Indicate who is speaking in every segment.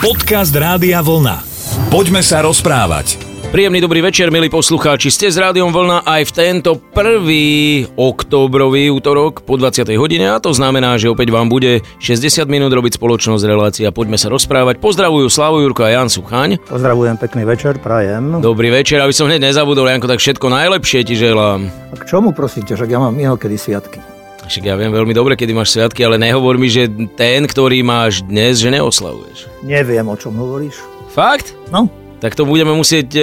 Speaker 1: Podcast Rádia Vlna. Poďme sa rozprávať.
Speaker 2: Príjemný dobrý večer, milí poslucháči. Ste s Rádiom Vlna aj v tento prvý oktobrový útorok po 20. hodine a to znamená, že opäť vám bude 60 minút robiť spoločnosť relácia. Poďme sa rozprávať. Pozdravujú Slavu Jurko a Jan Suchaň.
Speaker 3: Pozdravujem, pekný večer, prajem.
Speaker 2: Dobrý večer, aby som hneď nezabudol, Janko, tak všetko najlepšie ti želám.
Speaker 3: A k čomu prosíte, že ja mám inokedy sviatky?
Speaker 2: Však ja viem veľmi dobre, kedy máš sviatky, ale nehovor mi, že ten, ktorý máš dnes, že neoslavuješ.
Speaker 3: Neviem, o čom hovoríš.
Speaker 2: Fakt?
Speaker 3: No,
Speaker 2: tak to budeme musieť e,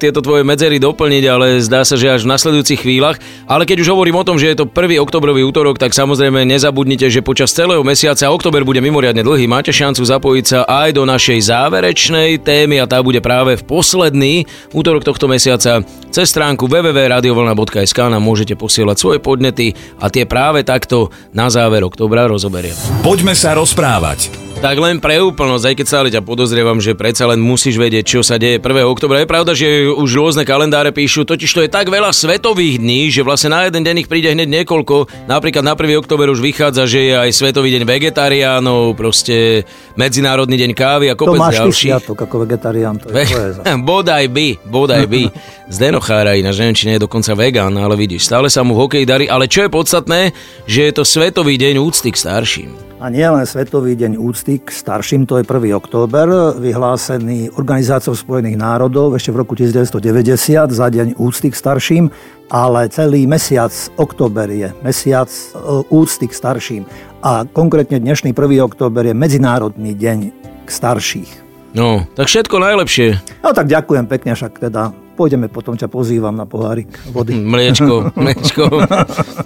Speaker 2: tieto tvoje medzery doplniť, ale zdá sa, že až v nasledujúcich chvíľach. Ale keď už hovorím o tom, že je to prvý oktobrový útorok, tak samozrejme nezabudnite, že počas celého mesiaca oktober bude mimoriadne dlhý. Máte šancu zapojiť sa aj do našej záverečnej témy a tá bude práve v posledný útorok tohto mesiaca. Cez stránku www.radiovolna.sk nám môžete posielať svoje podnety a tie práve takto na záver oktobra rozoberiem.
Speaker 1: Poďme sa rozprávať.
Speaker 2: Tak len pre úplnosť, aj keď sa ale ťa podozrievam, že predsa len musíš vedieť, čo sa deje 1. oktobra. Je pravda, že už rôzne kalendáre píšu, totiž to je tak veľa svetových dní, že vlastne na jeden deň ich príde hneď niekoľko. Napríklad na 1. oktober už vychádza, že je aj Svetový deň vegetariánov, proste Medzinárodný deň kávy a kopec
Speaker 3: to máš
Speaker 2: ďalších.
Speaker 3: sviatok ako vegetarián, to je
Speaker 2: Ve-
Speaker 3: tvoje zase.
Speaker 2: bodaj by, bodaj by. Zdeno Chára ináč, neviem, či nie je dokonca vegán, ale vidíš, stále sa mu v hokeji darí. Ale čo je podstatné, že je to Svetový deň úcty k starším.
Speaker 3: A nie len Svetový deň úcty k starším, to je 1. október, vyhlásený Organizáciou spojených národov ešte v roku 1990 za deň úcty k starším, ale celý mesiac október je mesiac e, úcty k starším. A konkrétne dnešný 1. október je Medzinárodný deň k starších.
Speaker 2: No, tak všetko najlepšie.
Speaker 3: No tak ďakujem pekne, však teda pôjdeme, potom ťa pozývam na pohárik vody.
Speaker 2: Mliečko, mliečko,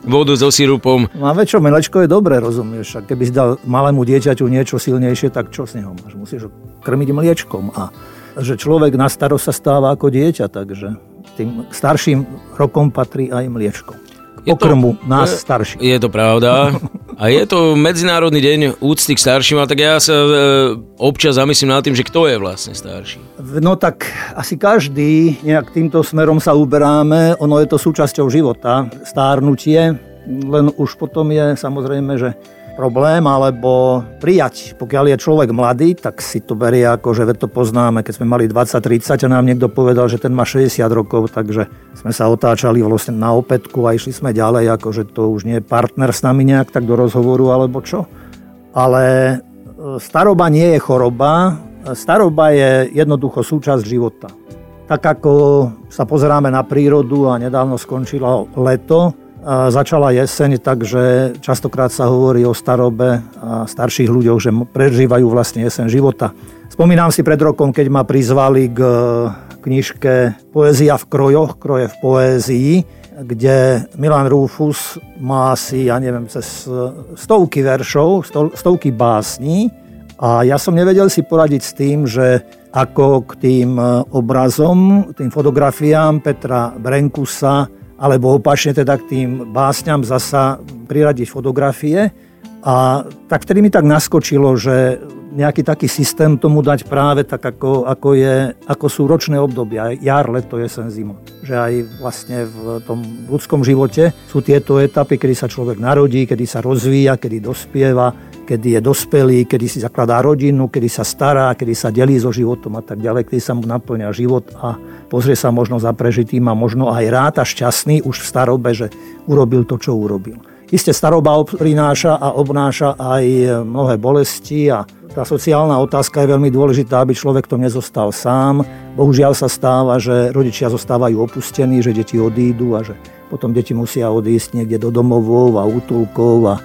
Speaker 2: vodu so sirupom.
Speaker 3: No a čo, mlečko je dobré, rozumieš? A keby si dal malému dieťaťu niečo silnejšie, tak čo s neho máš? Musíš ho krmiť mliečkom. A že človek na starosť sa stáva ako dieťa, takže tým starším rokom patrí aj mliečko. Pokrmu nás starších.
Speaker 2: Je to pravda. A je to Medzinárodný deň úcty k starším, ale tak ja sa e, občas zamyslím nad tým, že kto je vlastne starší.
Speaker 3: No tak asi každý nejak týmto smerom sa uberáme. Ono je to súčasťou života, stárnutie. Len už potom je samozrejme, že problém, alebo prijať. Pokiaľ je človek mladý, tak si to berie ako, že to poznáme, keď sme mali 20-30 a nám niekto povedal, že ten má 60 rokov, takže sme sa otáčali vlastne na opätku a išli sme ďalej, ako že to už nie je partner s nami nejak tak do rozhovoru, alebo čo. Ale e, staroba nie je choroba, staroba je jednoducho súčasť života. Tak ako sa pozeráme na prírodu a nedávno skončilo leto, začala jeseň, takže častokrát sa hovorí o starobe a starších ľuďoch, že prežívajú vlastne jeseň života. Spomínam si pred rokom, keď ma prizvali k knižke Poézia v krojoch, kroje v poézii, kde Milan Rufus má asi, ja neviem, cez stovky veršov, sto- stovky básní a ja som nevedel si poradiť s tým, že ako k tým obrazom, tým fotografiám Petra Brenkusa, alebo opačne teda k tým básňam zasa priradiť fotografie. A tak vtedy mi tak naskočilo, že nejaký taký systém tomu dať práve tak, ako, ako, je, ako sú ročné obdobia, jar, leto, jesen, zima. Že aj vlastne v tom ľudskom živote sú tieto etapy, kedy sa človek narodí, kedy sa rozvíja, kedy dospieva, kedy je dospelý, kedy si zakladá rodinu, kedy sa stará, kedy sa delí so životom a tak ďalej, kedy sa mu naplňa život a pozrie sa možno za prežitým a možno aj rád a šťastný už v starobe, že urobil to, čo urobil. Isté staroba prináša a obnáša aj mnohé bolesti a tá sociálna otázka je veľmi dôležitá, aby človek to nezostal sám. Bohužiaľ sa stáva, že rodičia zostávajú opustení, že deti odídu a že potom deti musia odísť niekde do domovov a útulkov a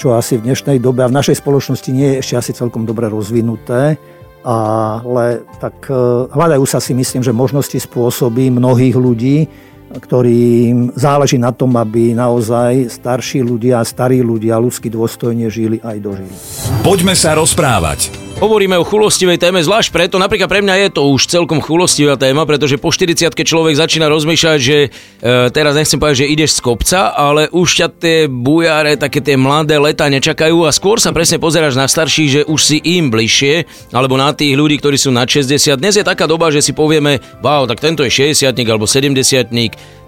Speaker 3: čo asi v dnešnej dobe a v našej spoločnosti nie je ešte asi celkom dobre rozvinuté. Ale tak e, hľadajú sa si myslím, že možnosti spôsoby mnohých ľudí, ktorým záleží na tom, aby naozaj starší ľudia, starí ľudia ľudsky dôstojne žili aj dožili.
Speaker 1: Poďme sa rozprávať.
Speaker 2: Hovoríme o chulostivej téme, zvlášť preto, napríklad pre mňa je to už celkom chulostivá téma, pretože po 40 človek začína rozmýšľať, že e, teraz nechcem povedať, že ideš z kopca, ale už ťa tie bujare, také tie mladé leta nečakajú a skôr sa presne pozeráš na starších, že už si im bližšie, alebo na tých ľudí, ktorí sú na 60. Dnes je taká doba, že si povieme, wow, tak tento je 60 alebo 70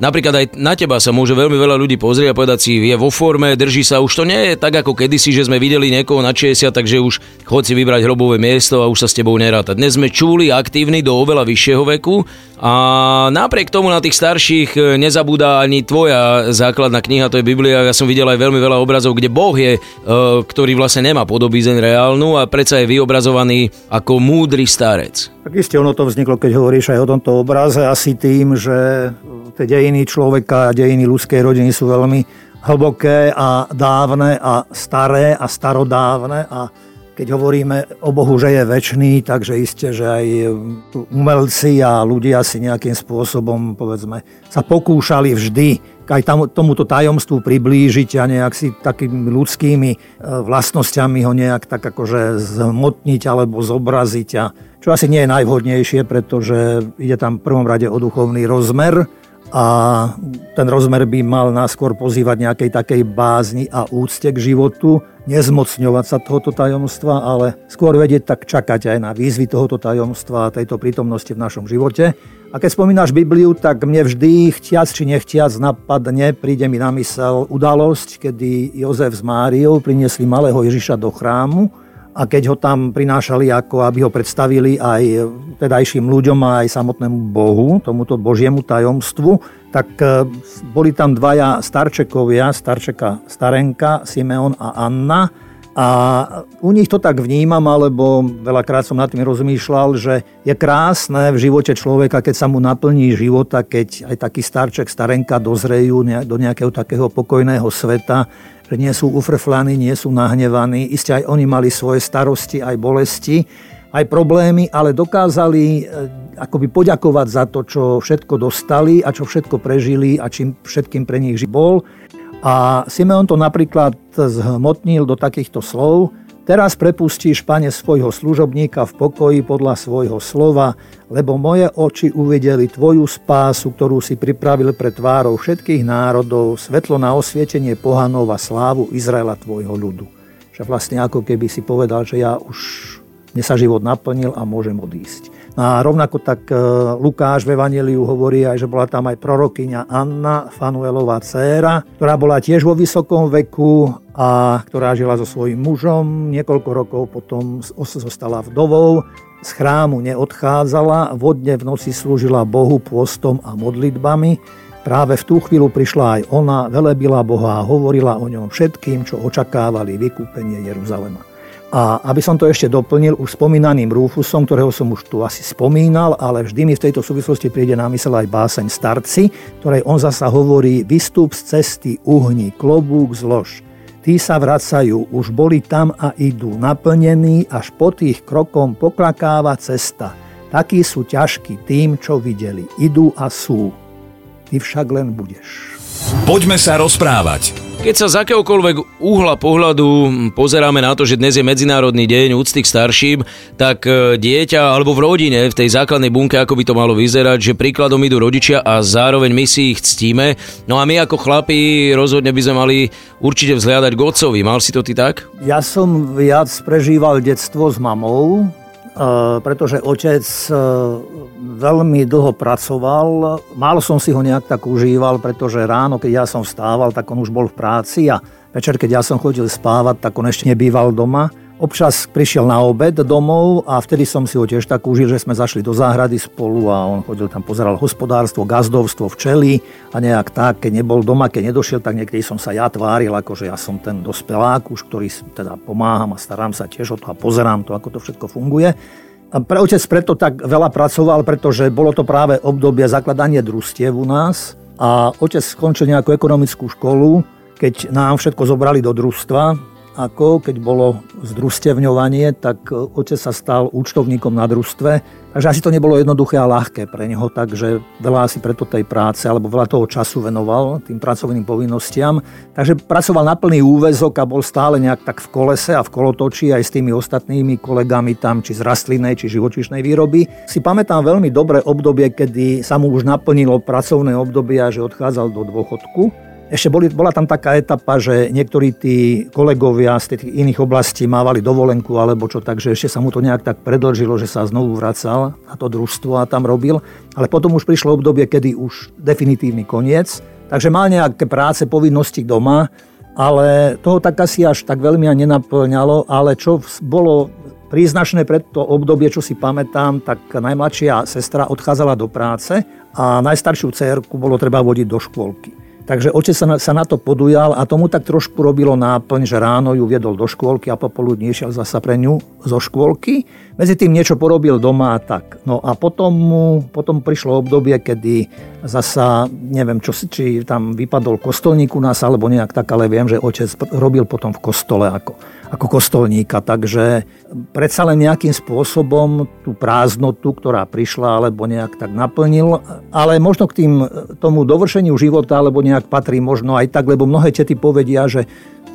Speaker 2: Napríklad aj na teba sa môže veľmi veľa ľudí pozrieť a povedať si, je vo forme, drží sa, už to nie je tak ako kedysi, že sme videli niekoho na 60, takže už chod si vybrať hrobu hrobové miesto a už sa s tebou neráta. Dnes sme čuli aktívni do oveľa vyššieho veku a napriek tomu na tých starších e, nezabúda ani tvoja základná kniha, to je Biblia. Ja som videl aj veľmi veľa obrazov, kde Boh je, e, ktorý vlastne nemá podobízeň reálnu a predsa je vyobrazovaný ako múdry starec.
Speaker 3: Tak isté ono to vzniklo, keď hovoríš aj o tomto obraze, asi tým, že tie dejiny človeka a dejiny ľudskej rodiny sú veľmi hlboké a dávne a staré a starodávne a keď hovoríme o Bohu, že je väčší, takže isté, že aj umelci a ľudia si nejakým spôsobom, povedzme, sa pokúšali vždy aj tam, tomuto tajomstvu priblížiť a nejak si takými ľudskými e, vlastnosťami ho nejak tak akože zhmotniť alebo zobraziť. A čo asi nie je najvhodnejšie, pretože ide tam v prvom rade o duchovný rozmer, a ten rozmer by mal náskôr pozývať nejakej takej bázni a úcte k životu, nezmocňovať sa tohoto tajomstva, ale skôr vedieť tak čakať aj na výzvy tohoto tajomstva a tejto prítomnosti v našom živote. A keď spomínaš Bibliu, tak mne vždy, chtiac či nechtiac, napadne, príde mi na mysel udalosť, kedy Jozef s Máriou priniesli malého Ježiša do chrámu a keď ho tam prinášali, ako aby ho predstavili aj tedajším ľuďom a aj samotnému Bohu, tomuto Božiemu tajomstvu, tak e, boli tam dvaja starčekovia, starčeka Starenka, Simeon a Anna. A u nich to tak vnímam, alebo veľakrát som nad tým rozmýšľal, že je krásne v živote človeka, keď sa mu naplní života, keď aj taký starček, starenka dozrejú do nejakého takého pokojného sveta, nie sú ufrflaní, nie sú nahnevaní. Isté aj oni mali svoje starosti, aj bolesti, aj problémy, ale dokázali e, akoby poďakovať za to, čo všetko dostali a čo všetko prežili a čím všetkým pre nich bol. A Simeon to napríklad zhmotnil do takýchto slov – Teraz prepustíš, pane, svojho služobníka v pokoji podľa svojho slova, lebo moje oči uvideli tvoju spásu, ktorú si pripravil pre tvárov všetkých národov, svetlo na osvietenie pohanov a slávu Izraela tvojho ľudu. Že vlastne ako keby si povedal, že ja už mne sa život naplnil a môžem odísť. A rovnako tak e, Lukáš v Evangeliu hovorí aj, že bola tam aj prorokyňa Anna, Fanuelová dcéra, ktorá bola tiež vo vysokom veku a ktorá žila so svojím mužom. Niekoľko rokov potom zostala vdovou, z chrámu neodchádzala, vodne v noci slúžila Bohu pôstom a modlitbami. Práve v tú chvíľu prišla aj ona, velebila Boha a hovorila o ňom všetkým, čo očakávali vykúpenie Jeruzalema. A aby som to ešte doplnil už spomínaným Rúfusom, ktorého som už tu asi spomínal, ale vždy mi v tejto súvislosti príde na mysel aj báseň Starci, ktorej on zasa hovorí Vystup z cesty, uhni, klobúk zlož. Tí sa vracajú, už boli tam a idú, naplnení, až po tých krokom poklakáva cesta. Takí sú ťažkí tým, čo videli. Idú a sú. Ty však len budeš.
Speaker 1: Poďme sa rozprávať.
Speaker 2: Keď sa z akéhokoľvek uhla pohľadu pozeráme na to, že dnes je Medzinárodný deň úcty k starším, tak e, dieťa alebo v rodine, v tej základnej bunke, ako by to malo vyzerať, že príkladom idú rodičia a zároveň my si ich ctíme. No a my ako chlapi rozhodne by sme mali určite vzhľadať k otcovi. Mal si to ty tak?
Speaker 3: Ja som viac prežíval detstvo s mamou, Eh, pretože otec eh, veľmi dlho pracoval. Málo som si ho nejak tak užíval, pretože ráno, keď ja som vstával, tak on už bol v práci a večer, keď ja som chodil spávať, tak on ešte nebýval doma. Občas prišiel na obed domov a vtedy som si ho tiež tak užil, že sme zašli do záhrady spolu a on chodil tam, pozeral hospodárstvo, gazdovstvo, včely a nejak tak, keď nebol doma, keď nedošiel, tak niekedy som sa ja tváril, ako že ja som ten dospelák už, ktorý teda pomáham a starám sa tiež o to a pozerám to, ako to všetko funguje. Pre otec preto tak veľa pracoval, pretože bolo to práve obdobie zakladania družstiev u nás. A otec skončil nejakú ekonomickú školu, keď nám všetko zobrali do družstva, ako keď bolo združstevňovanie, tak otec sa stal účtovníkom na družstve. Takže asi to nebolo jednoduché a ľahké pre neho, takže veľa asi preto tej práce alebo veľa toho času venoval tým pracovným povinnostiam. Takže pracoval na plný úvezok a bol stále nejak tak v kolese a v kolotoči aj s tými ostatnými kolegami tam, či z rastlinnej, či živočišnej výroby. Si pamätám veľmi dobré obdobie, kedy sa mu už naplnilo pracovné obdobie a že odchádzal do dôchodku. Ešte boli, bola tam taká etapa, že niektorí tí kolegovia z tých iných oblastí mávali dovolenku alebo čo, takže ešte sa mu to nejak tak predlžilo, že sa znovu vracal na to družstvo a tam robil. Ale potom už prišlo obdobie, kedy už definitívny koniec. Takže mal nejaké práce, povinnosti doma, ale toho tak asi až tak veľmi a nenaplňalo, ale čo bolo príznačné pre to obdobie, čo si pamätám, tak najmladšia sestra odchádzala do práce a najstaršiu cerku bolo treba vodiť do škôlky. Takže otec sa na, sa na to podujal a tomu tak trošku robilo náplň, že ráno ju viedol do škôlky a popoludní išiel zasa pre ňu zo škôlky. Medzi tým niečo porobil doma a tak. No a potom, mu, potom prišlo obdobie, kedy zasa, neviem, čo, či tam vypadol kostolník u nás alebo nejak tak, ale viem, že otec robil potom v kostole ako ako kostolníka, takže predsa len nejakým spôsobom tú prázdnotu, ktorá prišla, alebo nejak tak naplnil, ale možno k tým, tomu dovršeniu života, alebo nejak patrí možno aj tak, lebo mnohé tety povedia, že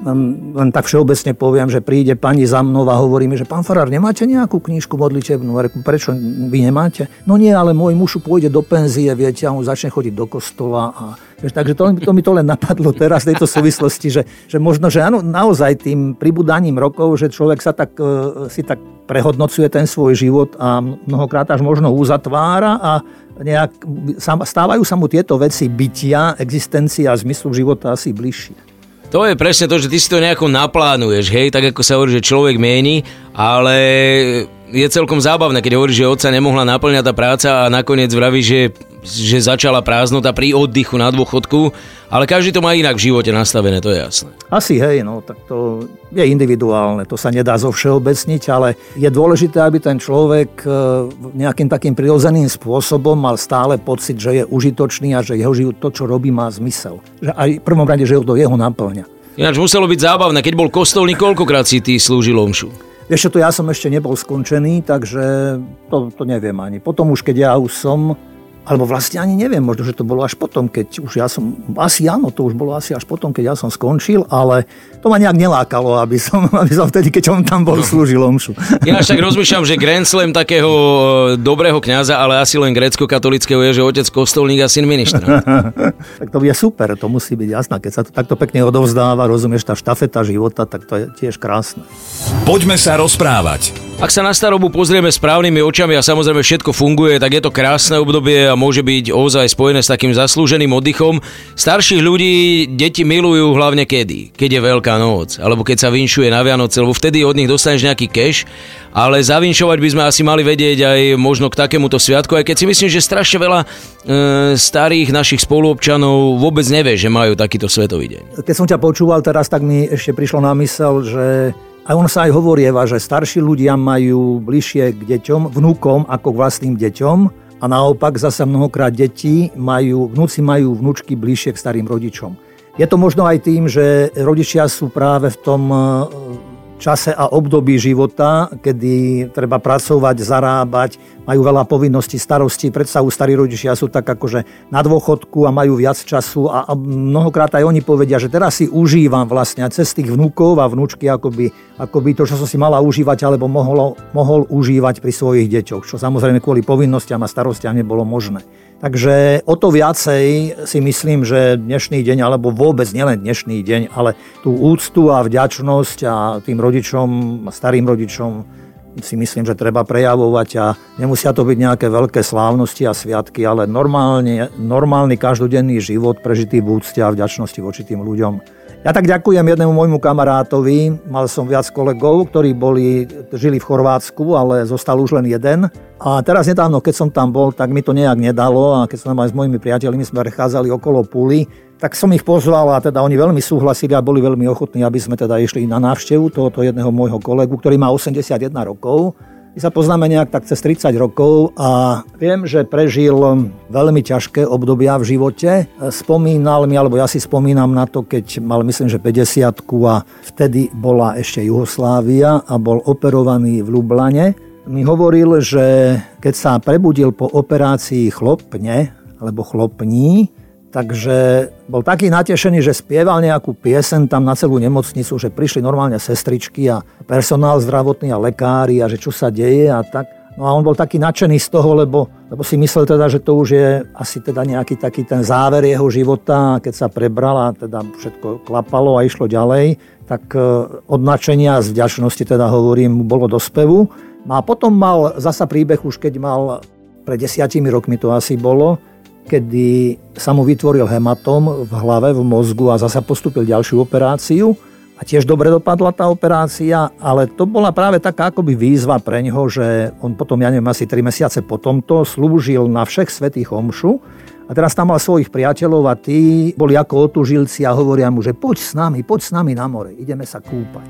Speaker 3: len tak všeobecne poviem, že príde pani za mnou a hovorí mi, že pán Farár, nemáte nejakú knižku modlitebnú? reku, prečo vy nemáte? No nie, ale môj muž pôjde do penzie, viete, a on začne chodiť do kostola. A, takže to, to mi to len napadlo teraz v tejto súvislosti, že, že možno, že áno, naozaj tým pribúdaním rokov, že človek sa tak, e, si tak prehodnocuje ten svoj život a mnohokrát až možno uzatvára a nejak, stávajú sa mu tieto veci bytia, existencia a zmyslu života asi bližšie.
Speaker 2: To je presne to, že ty si to nejako naplánuješ, hej, tak ako sa hovorí, že človek mení, ale je celkom zábavné, keď hovorí, že otca nemohla naplňať tá práca a nakoniec vraví, že, že začala prázdnota pri oddychu na dôchodku, ale každý to má inak v živote nastavené, to je jasné.
Speaker 3: Asi hej, no tak to je individuálne, to sa nedá zo všeobecniť, ale je dôležité, aby ten človek e, nejakým takým prirodzeným spôsobom mal stále pocit, že je užitočný a že jeho život, to, čo robí, má zmysel. Že aj v prvom rade, že to jeho naplňa.
Speaker 2: Ináč muselo byť zábavné, keď bol kostolník, koľkokrát si ty slúžil omšu?
Speaker 3: Čo, to ja som ešte nebol skončený, takže to, to neviem ani. Potom už, keď ja už som alebo vlastne ani neviem, možno, že to bolo až potom, keď už ja som, asi áno, to už bolo asi až potom, keď ja som skončil, ale to ma nejak nelákalo, aby som, aby som vtedy, keď on tam bol, slúžil omšu.
Speaker 2: Ja však rozmýšľam, že Grand Slam takého e, dobrého kňaza, ale asi len grécko-katolického je, že otec kostolník a syn ministra.
Speaker 3: tak to je super, to musí byť jasné. Keď sa to takto pekne odovzdáva, rozumieš, tá štafeta života, tak to je tiež krásne.
Speaker 1: Poďme sa rozprávať.
Speaker 2: Ak sa na starobu pozrieme správnymi očami a samozrejme všetko funguje, tak je to krásne obdobie a môže byť ozaj spojené s takým zaslúženým oddychom. Starších ľudí deti milujú hlavne kedy? Keď je Veľká noc, alebo keď sa vinšuje na Vianoce, lebo vtedy od nich dostaneš nejaký cash, ale zavinšovať by sme asi mali vedieť aj možno k takémuto sviatku, aj keď si myslím, že strašne veľa e, starých našich spoluobčanov vôbec nevie, že majú takýto svetový deň.
Speaker 3: Keď som ťa počúval teraz, tak mi ešte prišlo na mysel, že a ono sa aj hovorieva, že starší ľudia majú bližšie k deťom, vnúkom ako k vlastným deťom a naopak zasa mnohokrát deti majú, vnúci majú vnúčky bližšie k starým rodičom. Je to možno aj tým, že rodičia sú práve v tom čase a období života, kedy treba pracovať, zarábať, majú veľa povinností, starostí. Predstavu starí rodičia sú tak akože na dôchodku a majú viac času a mnohokrát aj oni povedia, že teraz si užívam vlastne cez tých vnúkov a vnúčky akoby, akoby to, čo som si mala užívať alebo mohol, mohol užívať pri svojich deťoch, čo samozrejme kvôli povinnostiam a starostiam nebolo možné. Takže o to viacej si myslím, že dnešný deň, alebo vôbec nielen dnešný deň, ale tú úctu a vďačnosť a tým rodičom, starým rodičom si myslím, že treba prejavovať a nemusia to byť nejaké veľké slávnosti a sviatky, ale normálne, normálny každodenný život prežitý v úcte a vďačnosti voči tým ľuďom. Ja tak ďakujem jednému môjmu kamarátovi. Mal som viac kolegov, ktorí boli, žili v Chorvátsku, ale zostal už len jeden. A teraz nedávno, keď som tam bol, tak mi to nejak nedalo a keď som tam aj s mojimi priateľmi sme prechádzali okolo Púly, tak som ich pozval a teda oni veľmi súhlasili a boli veľmi ochotní, aby sme teda išli na návštevu tohoto jedného môjho kolegu, ktorý má 81 rokov my sa poznáme nejak tak cez 30 rokov a viem, že prežil veľmi ťažké obdobia v živote. Spomínal mi, alebo ja si spomínam na to, keď mal myslím, že 50 a vtedy bola ešte Juhoslávia a bol operovaný v Lublane. Mi hovoril, že keď sa prebudil po operácii chlopne, alebo chlopní, Takže bol taký natešený, že spieval nejakú piesen tam na celú nemocnicu, že prišli normálne sestričky a personál zdravotný a lekári a že čo sa deje a tak. No a on bol taký nadšený z toho, lebo, lebo si myslel teda, že to už je asi teda nejaký taký ten záver jeho života, keď sa prebral a teda všetko klapalo a išlo ďalej, tak e, od nadšenia a vďačnosti teda hovorím, bolo do spevu. No a potom mal zasa príbeh už keď mal pred desiatimi rokmi to asi bolo, kedy sa mu vytvoril hematom v hlave, v mozgu a zase postupil ďalšiu operáciu A tiež dobre dopadla tá operácia, ale to bola práve taká akoby výzva pre ňoho, že on potom, ja neviem, asi 3 mesiace po tomto slúžil na všech svetých omšu a teraz tam mal svojich priateľov a tí boli ako otužilci a hovoria mu, že poď s nami, poď s nami na more, ideme sa kúpať.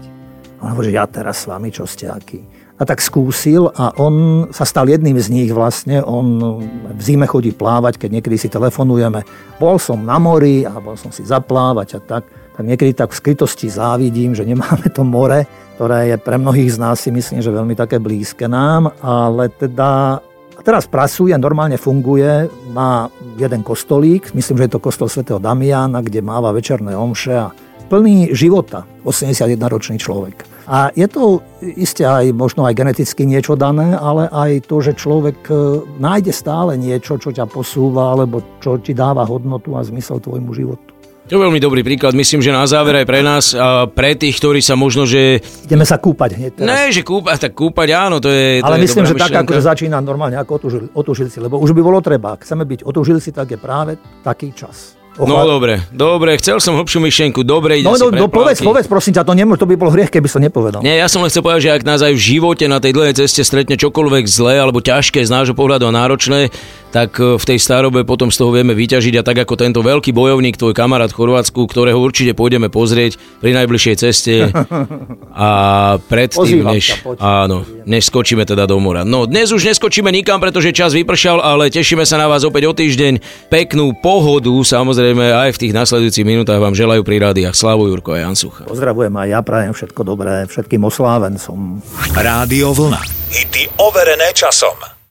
Speaker 3: A on hovorí, že ja teraz s vami, čo ste akí. A tak skúsil a on sa stal jedným z nich vlastne. On v zime chodí plávať, keď niekedy si telefonujeme. Bol som na mori a bol som si zaplávať a tak tak niekedy tak v skrytosti závidím, že nemáme to more, ktoré je pre mnohých z nás si myslím, že veľmi také blízke nám, ale teda teraz pracuje, normálne funguje, má jeden kostolík, myslím, že je to kostol svätého Damiana, kde máva večerné omše a plný života, 81-ročný človek. A je to isté aj možno aj geneticky niečo dané, ale aj to, že človek e, nájde stále niečo, čo ťa posúva, alebo čo ti dáva hodnotu a zmysel tvojmu životu.
Speaker 2: To je veľmi dobrý príklad. Myslím, že na záver aj pre nás a pre tých, ktorí sa možno, že...
Speaker 3: Ideme sa kúpať hneď teraz.
Speaker 2: Ne, že kúpať, tak kúpať, áno, to je
Speaker 3: Ale
Speaker 2: to
Speaker 3: myslím,
Speaker 2: je
Speaker 3: že tak akože začína normálne ako otužil, otužilci, lebo už by bolo treba. Chceme byť otužilci, tak je práve taký čas.
Speaker 2: No dobre, dobre, chcel som hlbšiu myšlienku, dobre, ide
Speaker 3: no, no, no povedz, povedz, prosím ťa, to, nemôže, to by bol hriech, keby som nepovedal.
Speaker 2: Nie, ja som len chcel povedať, že ak nás aj v živote na tej dlhej ceste stretne čokoľvek zlé alebo ťažké z nášho pohľadu a náročné, tak e, v tej starobe potom z toho vieme vyťažiť a tak ako tento veľký bojovník, tvoj kamarát v Chorvátsku, ktorého určite pôjdeme pozrieť pri najbližšej ceste a predtým, než, áno, než skočíme teda do mora. No dnes už neskočíme nikam, pretože čas vypršal, ale tešíme sa na vás opäť o týždeň. Peknú pohodu, samozrejme aj v tých nasledujúcich minútach vám želajú pri rádiách Slavu Jurko a Jan Sucha.
Speaker 3: Pozdravujem aj ja, prajem všetko dobré všetkým oslávencom.
Speaker 1: Rádio Vlna. Hity overené časom.